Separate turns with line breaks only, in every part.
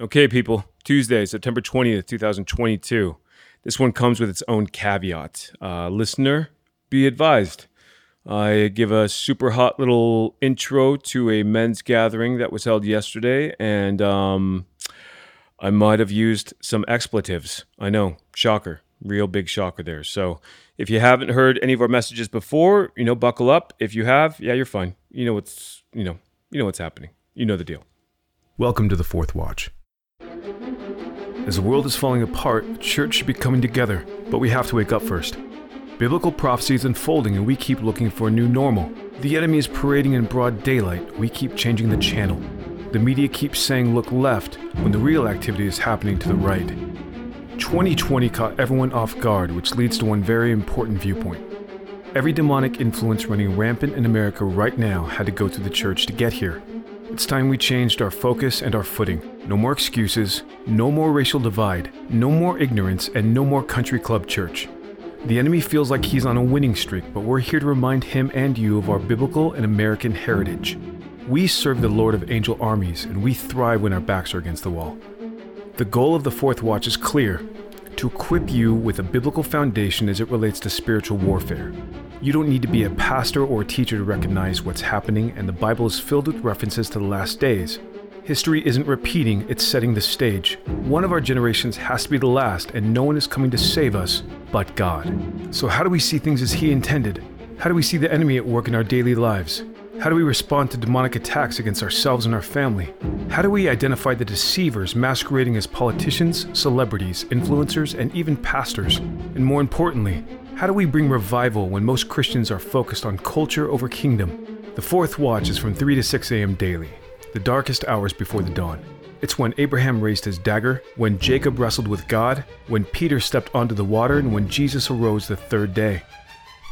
Okay, people, Tuesday, September 20th, 2022. This one comes with its own caveat. Uh, listener, be advised. I give a super hot little intro to a men's gathering that was held yesterday, and um, I might have used some expletives. I know, shocker, real big shocker there. So if you haven't heard any of our messages before, you know, buckle up. If you have, yeah, you're fine. You know what's, you know, you know what's happening. You know the deal.
Welcome to the Fourth Watch. As the world is falling apart, the church should be coming together, but we have to wake up first. Biblical prophecy is unfolding and we keep looking for a new normal. The enemy is parading in broad daylight, we keep changing the channel. The media keeps saying look left when the real activity is happening to the right. 2020 caught everyone off guard, which leads to one very important viewpoint. Every demonic influence running rampant in America right now had to go through the church to get here. It's time we changed our focus and our footing. No more excuses, no more racial divide, no more ignorance, and no more country club church. The enemy feels like he's on a winning streak, but we're here to remind him and you of our biblical and American heritage. We serve the Lord of angel armies, and we thrive when our backs are against the wall. The goal of the Fourth Watch is clear to equip you with a biblical foundation as it relates to spiritual warfare. You don't need to be a pastor or a teacher to recognize what's happening, and the Bible is filled with references to the last days. History isn't repeating, it's setting the stage. One of our generations has to be the last, and no one is coming to save us but God. So, how do we see things as He intended? How do we see the enemy at work in our daily lives? How do we respond to demonic attacks against ourselves and our family? How do we identify the deceivers masquerading as politicians, celebrities, influencers, and even pastors? And more importantly, how do we bring revival when most Christians are focused on culture over kingdom? The fourth watch is from 3 to 6 a.m. daily, the darkest hours before the dawn. It's when Abraham raised his dagger, when Jacob wrestled with God, when Peter stepped onto the water, and when Jesus arose the third day.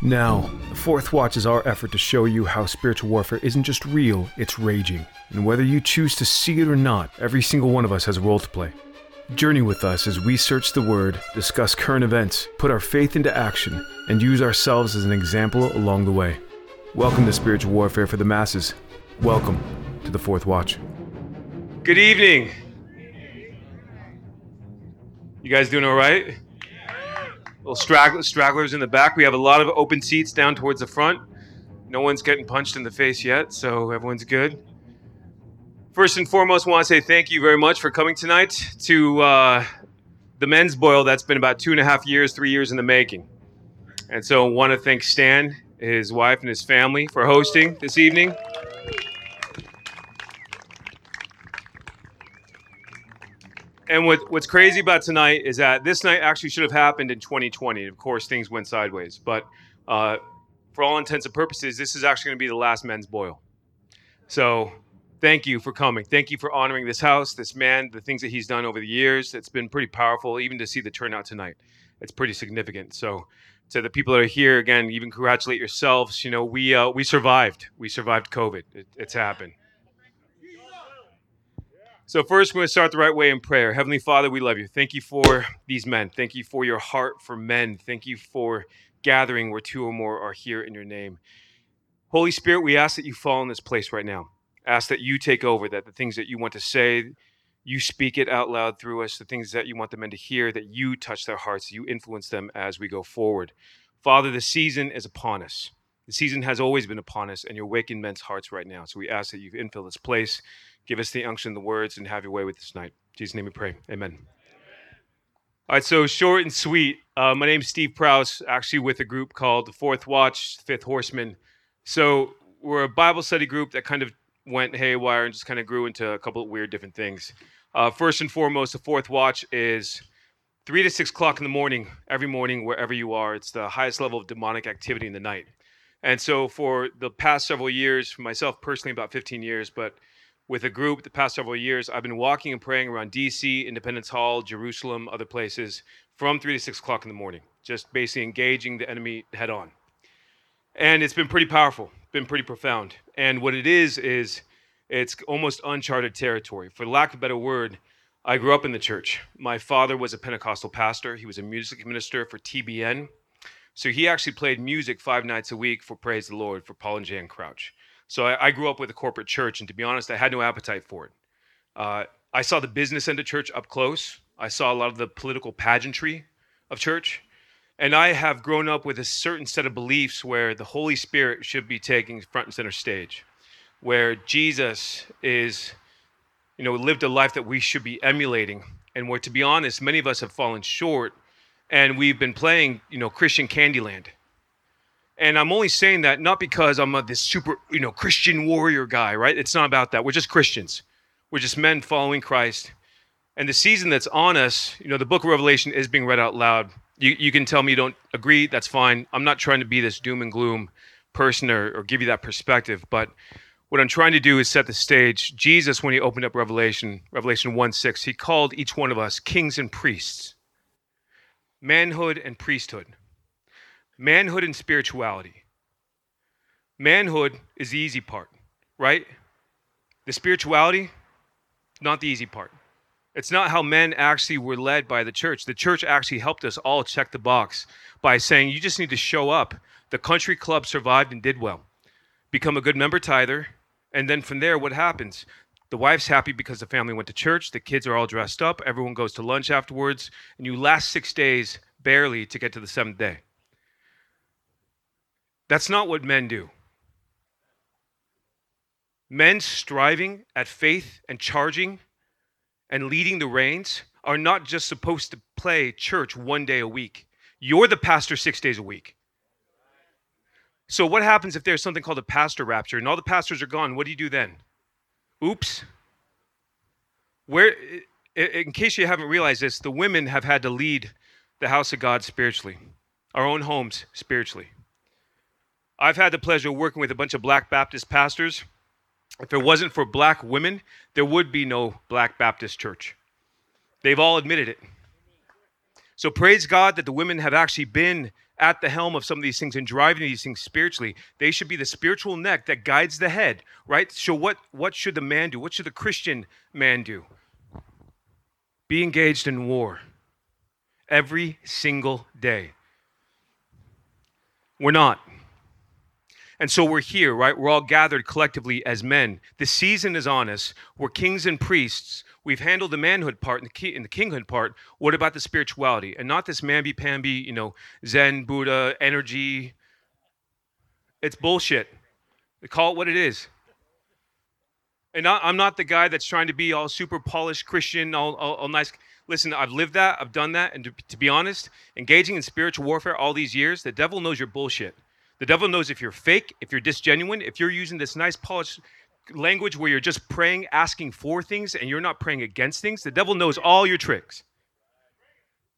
Now, the fourth watch is our effort to show you how spiritual warfare isn't just real, it's raging. And whether you choose to see it or not, every single one of us has a role to play. Journey with us as we search the Word, discuss current events, put our faith into action, and use ourselves as an example along the way. Welcome to Spiritual Warfare for the Masses. Welcome to the Fourth Watch.
Good evening. You guys doing all right? Little stragglers, stragglers in the back. We have a lot of open seats down towards the front. No one's getting punched in the face yet, so everyone's good. First and foremost, want to say thank you very much for coming tonight to uh, the men's boil that's been about two and a half years, three years in the making. And so, want to thank Stan, his wife, and his family for hosting this evening. And what, what's crazy about tonight is that this night actually should have happened in 2020. Of course, things went sideways. But uh, for all intents and purposes, this is actually going to be the last men's boil. So thank you for coming. Thank you for honoring this house, this man, the things that he's done over the years. It's been pretty powerful, even to see the turnout tonight. It's pretty significant. So, to the people that are here, again, even congratulate yourselves. You know, we uh, we survived. We survived COVID. It, it's happened. So first, we're going to start the right way in prayer. Heavenly Father, we love you. Thank you for these men. Thank you for your heart for men. Thank you for gathering where two or more are here in your name. Holy Spirit, we ask that you fall in this place right now ask that you take over, that the things that you want to say, you speak it out loud through us, the things that you want the men to hear, that you touch their hearts, you influence them as we go forward. Father, the season is upon us. The season has always been upon us, and you're waking men's hearts right now. So we ask that you infill this place, give us the unction, the words, and have your way with this night. In Jesus' name we pray. Amen. All right, so short and sweet. Uh, my name's Steve Prouse, actually with a group called the Fourth Watch, Fifth Horseman. So we're a Bible study group that kind of went haywire and just kind of grew into a couple of weird different things. Uh, first and foremost, the fourth watch is three to six o'clock in the morning, every morning, wherever you are. It's the highest level of demonic activity in the night. And so, for the past several years, for myself personally, about 15 years, but with a group the past several years, I've been walking and praying around DC, Independence Hall, Jerusalem, other places from three to six o'clock in the morning, just basically engaging the enemy head on. And it's been pretty powerful been pretty profound. And what it is is it's almost uncharted territory. For lack of a better word, I grew up in the church. My father was a Pentecostal pastor. He was a music minister for TBN. So he actually played music five nights a week for Praise the Lord for Paul and Jan Crouch. So I, I grew up with a corporate church, and to be honest, I had no appetite for it. Uh, I saw the business end of church up close. I saw a lot of the political pageantry of church. And I have grown up with a certain set of beliefs where the Holy Spirit should be taking front and center stage, where Jesus is, you know, lived a life that we should be emulating, and where, to be honest, many of us have fallen short, and we've been playing, you know, Christian Candyland. And I'm only saying that not because I'm a, this super, you know, Christian warrior guy, right? It's not about that. We're just Christians. We're just men following Christ. And the season that's on us, you know, the book of Revelation is being read out loud you, you can tell me you don't agree. That's fine. I'm not trying to be this doom and gloom person or, or give you that perspective. But what I'm trying to do is set the stage. Jesus, when he opened up Revelation, Revelation 1 6, he called each one of us kings and priests, manhood and priesthood, manhood and spirituality. Manhood is the easy part, right? The spirituality, not the easy part. It's not how men actually were led by the church. The church actually helped us all check the box by saying, you just need to show up. The country club survived and did well. Become a good member tither. And then from there, what happens? The wife's happy because the family went to church. The kids are all dressed up. Everyone goes to lunch afterwards. And you last six days barely to get to the seventh day. That's not what men do. Men striving at faith and charging and leading the reins are not just supposed to play church one day a week. You're the pastor six days a week. So, what happens if there's something called a pastor rapture and all the pastors are gone? What do you do then? Oops. Where, in case you haven't realized this, the women have had to lead the house of God spiritually, our own homes spiritually. I've had the pleasure of working with a bunch of black Baptist pastors if it wasn't for black women, there would be no Black Baptist church. They've all admitted it. So praise God that the women have actually been at the helm of some of these things and driving these things spiritually. They should be the spiritual neck that guides the head, right? So what what should the man do? What should the Christian man do? Be engaged in war every single day. We're not. And so we're here, right? We're all gathered collectively as men. The season is on us. We're kings and priests. We've handled the manhood part and the, key, and the kinghood part. What about the spirituality? And not this mamby-pamby, you know, Zen, Buddha, energy. It's bullshit. They call it what it is. And I'm not the guy that's trying to be all super polished Christian, all, all, all nice. Listen, I've lived that, I've done that, and to, to be honest, engaging in spiritual warfare all these years, the devil knows you're bullshit. The devil knows if you're fake, if you're disgenuine, if you're using this nice polished language where you're just praying, asking for things, and you're not praying against things. The devil knows all your tricks.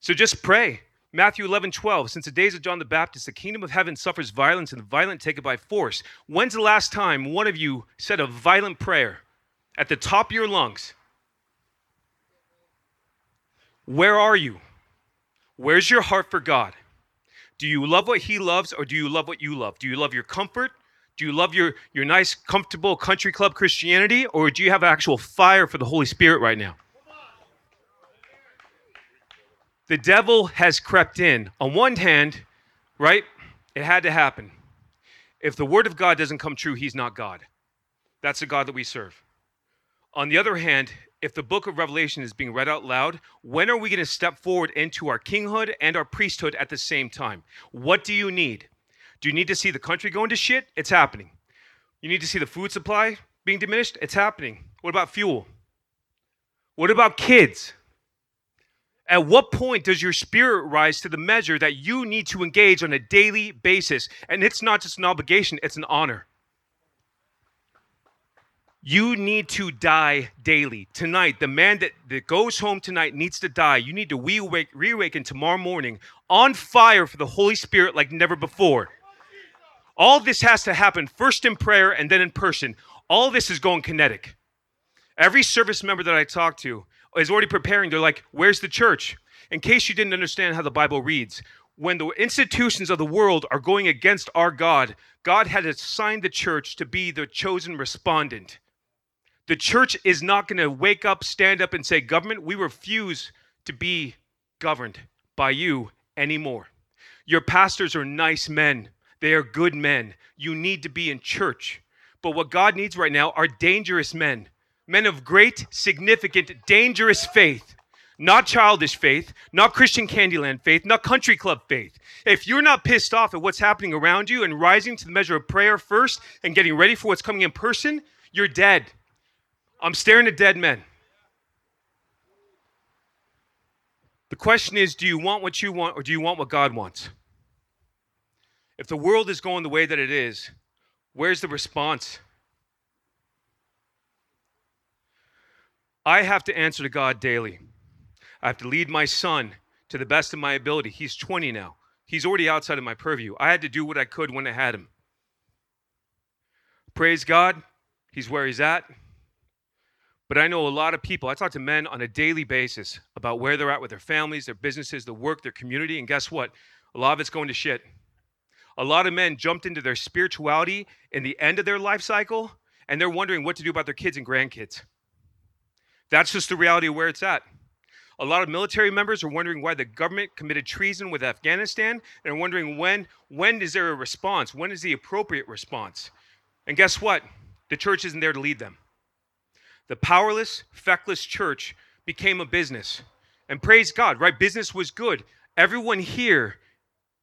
So just pray. Matthew 11, 12. Since the days of John the Baptist, the kingdom of heaven suffers violence, and the violent take it by force. When's the last time one of you said a violent prayer at the top of your lungs? Where are you? Where's your heart for God? Do you love what he loves or do you love what you love? Do you love your comfort? Do you love your, your nice, comfortable country club Christianity or do you have actual fire for the Holy Spirit right now? The devil has crept in. On one hand, right? It had to happen. If the word of God doesn't come true, he's not God. That's the God that we serve. On the other hand, if the book of Revelation is being read out loud, when are we going to step forward into our kinghood and our priesthood at the same time? What do you need? Do you need to see the country going to shit? It's happening. You need to see the food supply being diminished? It's happening. What about fuel? What about kids? At what point does your spirit rise to the measure that you need to engage on a daily basis? And it's not just an obligation, it's an honor. You need to die daily. Tonight, the man that, that goes home tonight needs to die. You need to reawaken tomorrow morning on fire for the Holy Spirit like never before. All this has to happen first in prayer and then in person. All this is going kinetic. Every service member that I talk to is already preparing. They're like, Where's the church? In case you didn't understand how the Bible reads, when the institutions of the world are going against our God, God had assigned the church to be the chosen respondent. The church is not going to wake up, stand up, and say, Government, we refuse to be governed by you anymore. Your pastors are nice men, they are good men. You need to be in church. But what God needs right now are dangerous men Men of great, significant, dangerous faith. Not childish faith, not Christian Candyland faith, not country club faith. If you're not pissed off at what's happening around you and rising to the measure of prayer first and getting ready for what's coming in person, you're dead. I'm staring at dead men. The question is do you want what you want or do you want what God wants? If the world is going the way that it is, where's the response? I have to answer to God daily. I have to lead my son to the best of my ability. He's 20 now. He's already outside of my purview. I had to do what I could when I had him. Praise God, he's where he's at. But I know a lot of people, I talk to men on a daily basis about where they're at with their families, their businesses, their work, their community. And guess what? A lot of it's going to shit. A lot of men jumped into their spirituality in the end of their life cycle, and they're wondering what to do about their kids and grandkids. That's just the reality of where it's at. A lot of military members are wondering why the government committed treason with Afghanistan and are wondering when when is there a response? When is the appropriate response? And guess what? The church isn't there to lead them. The powerless, feckless church became a business. And praise God, right? Business was good. Everyone here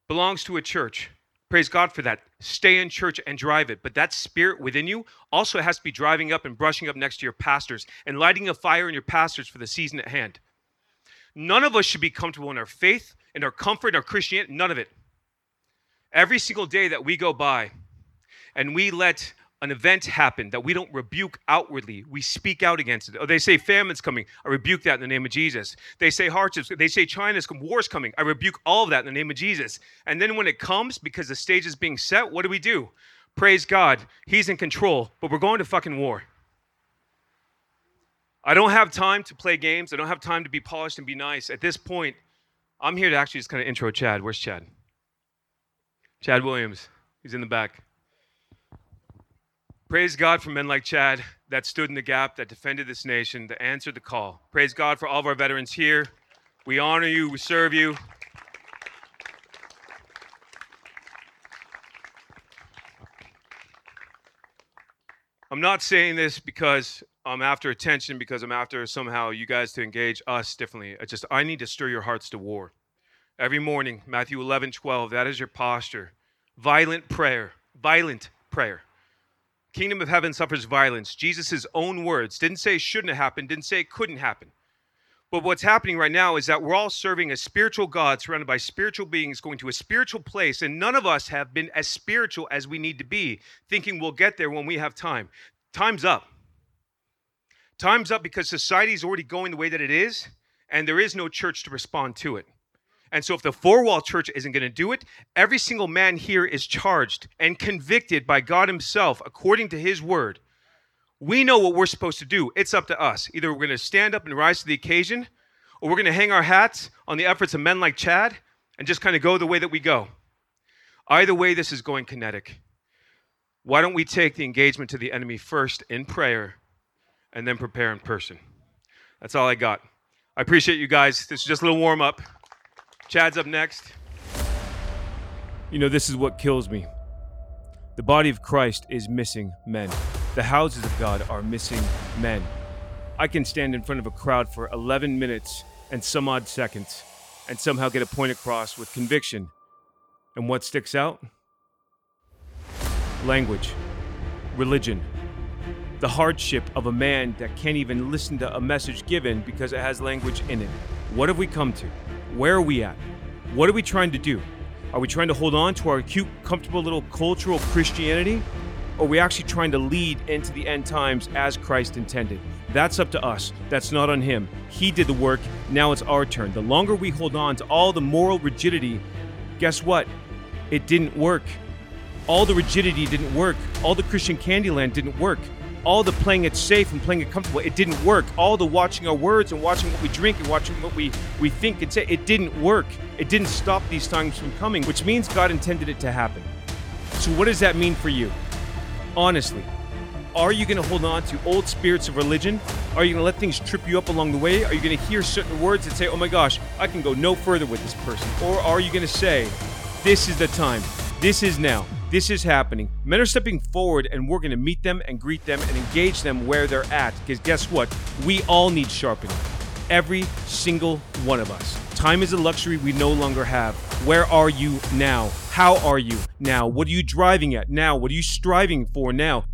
belongs to a church. Praise God for that. Stay in church and drive it. But that spirit within you also has to be driving up and brushing up next to your pastors and lighting a fire in your pastors for the season at hand. None of us should be comfortable in our faith, in our comfort, in our Christianity. None of it. Every single day that we go by and we let an event happen that we don't rebuke outwardly, we speak out against it. Or they say famine's coming, I rebuke that in the name of Jesus. They say hardships, they say China's coming, war's coming, I rebuke all of that in the name of Jesus. And then when it comes, because the stage is being set, what do we do? Praise God, He's in control, but we're going to fucking war. I don't have time to play games. I don't have time to be polished and be nice. At this point, I'm here to actually just kind of intro Chad. Where's Chad? Chad Williams. He's in the back. Praise God for men like Chad that stood in the gap, that defended this nation, that answered the call. Praise God for all of our veterans here. We honor you, we serve you. I'm not saying this because I'm after attention, because I'm after somehow you guys to engage us differently. I just I need to stir your hearts to war. Every morning, Matthew 11, 12, that is your posture. Violent prayer, violent prayer. Kingdom of heaven suffers violence. Jesus' own words didn't say it shouldn't have happened, didn't say it couldn't happen. But what's happening right now is that we're all serving a spiritual God surrounded by spiritual beings going to a spiritual place, and none of us have been as spiritual as we need to be, thinking we'll get there when we have time. Time's up. Time's up because society's already going the way that it is, and there is no church to respond to it. And so, if the four wall church isn't going to do it, every single man here is charged and convicted by God Himself according to His word. We know what we're supposed to do. It's up to us. Either we're going to stand up and rise to the occasion, or we're going to hang our hats on the efforts of men like Chad and just kind of go the way that we go. Either way, this is going kinetic. Why don't we take the engagement to the enemy first in prayer and then prepare in person? That's all I got. I appreciate you guys. This is just a little warm up. Chad's up next. You know, this is what kills me. The body of Christ is missing men. The houses of God are missing men. I can stand in front of a crowd for 11 minutes and some odd seconds and somehow get a point across with conviction. And what sticks out? Language, religion, the hardship of a man that can't even listen to a message given because it has language in it. What have we come to? Where are we at? What are we trying to do? Are we trying to hold on to our cute, comfortable little cultural Christianity? Or are we actually trying to lead into the end times as Christ intended? That's up to us. That's not on Him. He did the work. Now it's our turn. The longer we hold on to all the moral rigidity, guess what? It didn't work. All the rigidity didn't work. All the Christian Candyland didn't work all the playing it safe and playing it comfortable, it didn't work. All the watching our words and watching what we drink and watching what we, we think and say, it didn't work. It didn't stop these times from coming, which means God intended it to happen. So, what does that mean for you? Honestly, are you going to hold on to old spirits of religion? Are you going to let things trip you up along the way? Are you going to hear certain words and say, oh my gosh, I can go no further with this person? Or are you going to say, this is the time, this is now, This is happening. Men are stepping forward, and we're going to meet them and greet them and engage them where they're at. Because guess what? We all need sharpening. Every single one of us. Time is a luxury we no longer have. Where are you now? How are you now? What are you driving at now? What are you striving for now?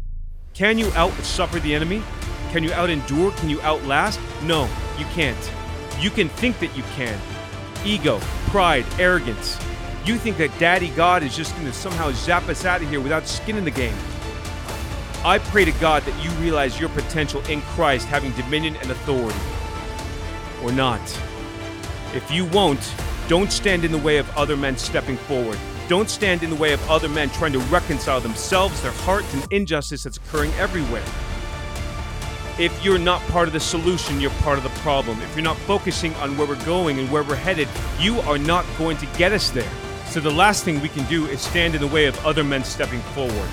Can you out suffer the enemy? Can you out endure? Can you outlast? No, you can't. You can think that you can. Ego, pride, arrogance. You think that Daddy God is just going to somehow zap us out of here without skin in the game. I pray to God that you realize your potential in Christ having dominion and authority. Or not. If you won't, don't stand in the way of other men stepping forward. Don't stand in the way of other men trying to reconcile themselves, their hearts, and injustice that's occurring everywhere. If you're not part of the solution, you're part of the problem. If you're not focusing on where we're going and where we're headed, you are not going to get us there. So the last thing we can do is stand in the way of other men stepping forward.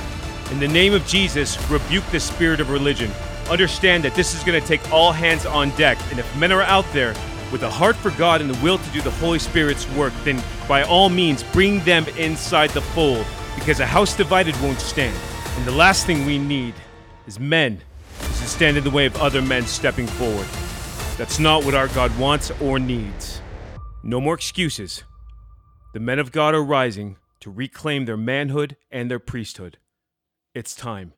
In the name of Jesus, rebuke the spirit of religion. Understand that this is going to take all hands on deck, and if men are out there with a heart for God and the will to do the Holy Spirit's work, then by all means bring them inside the fold, because a house divided won't stand. And the last thing we need is men is to stand in the way of other men stepping forward. That's not what our God wants or needs. No more excuses. The men of God are rising to reclaim their manhood and their priesthood. It's time.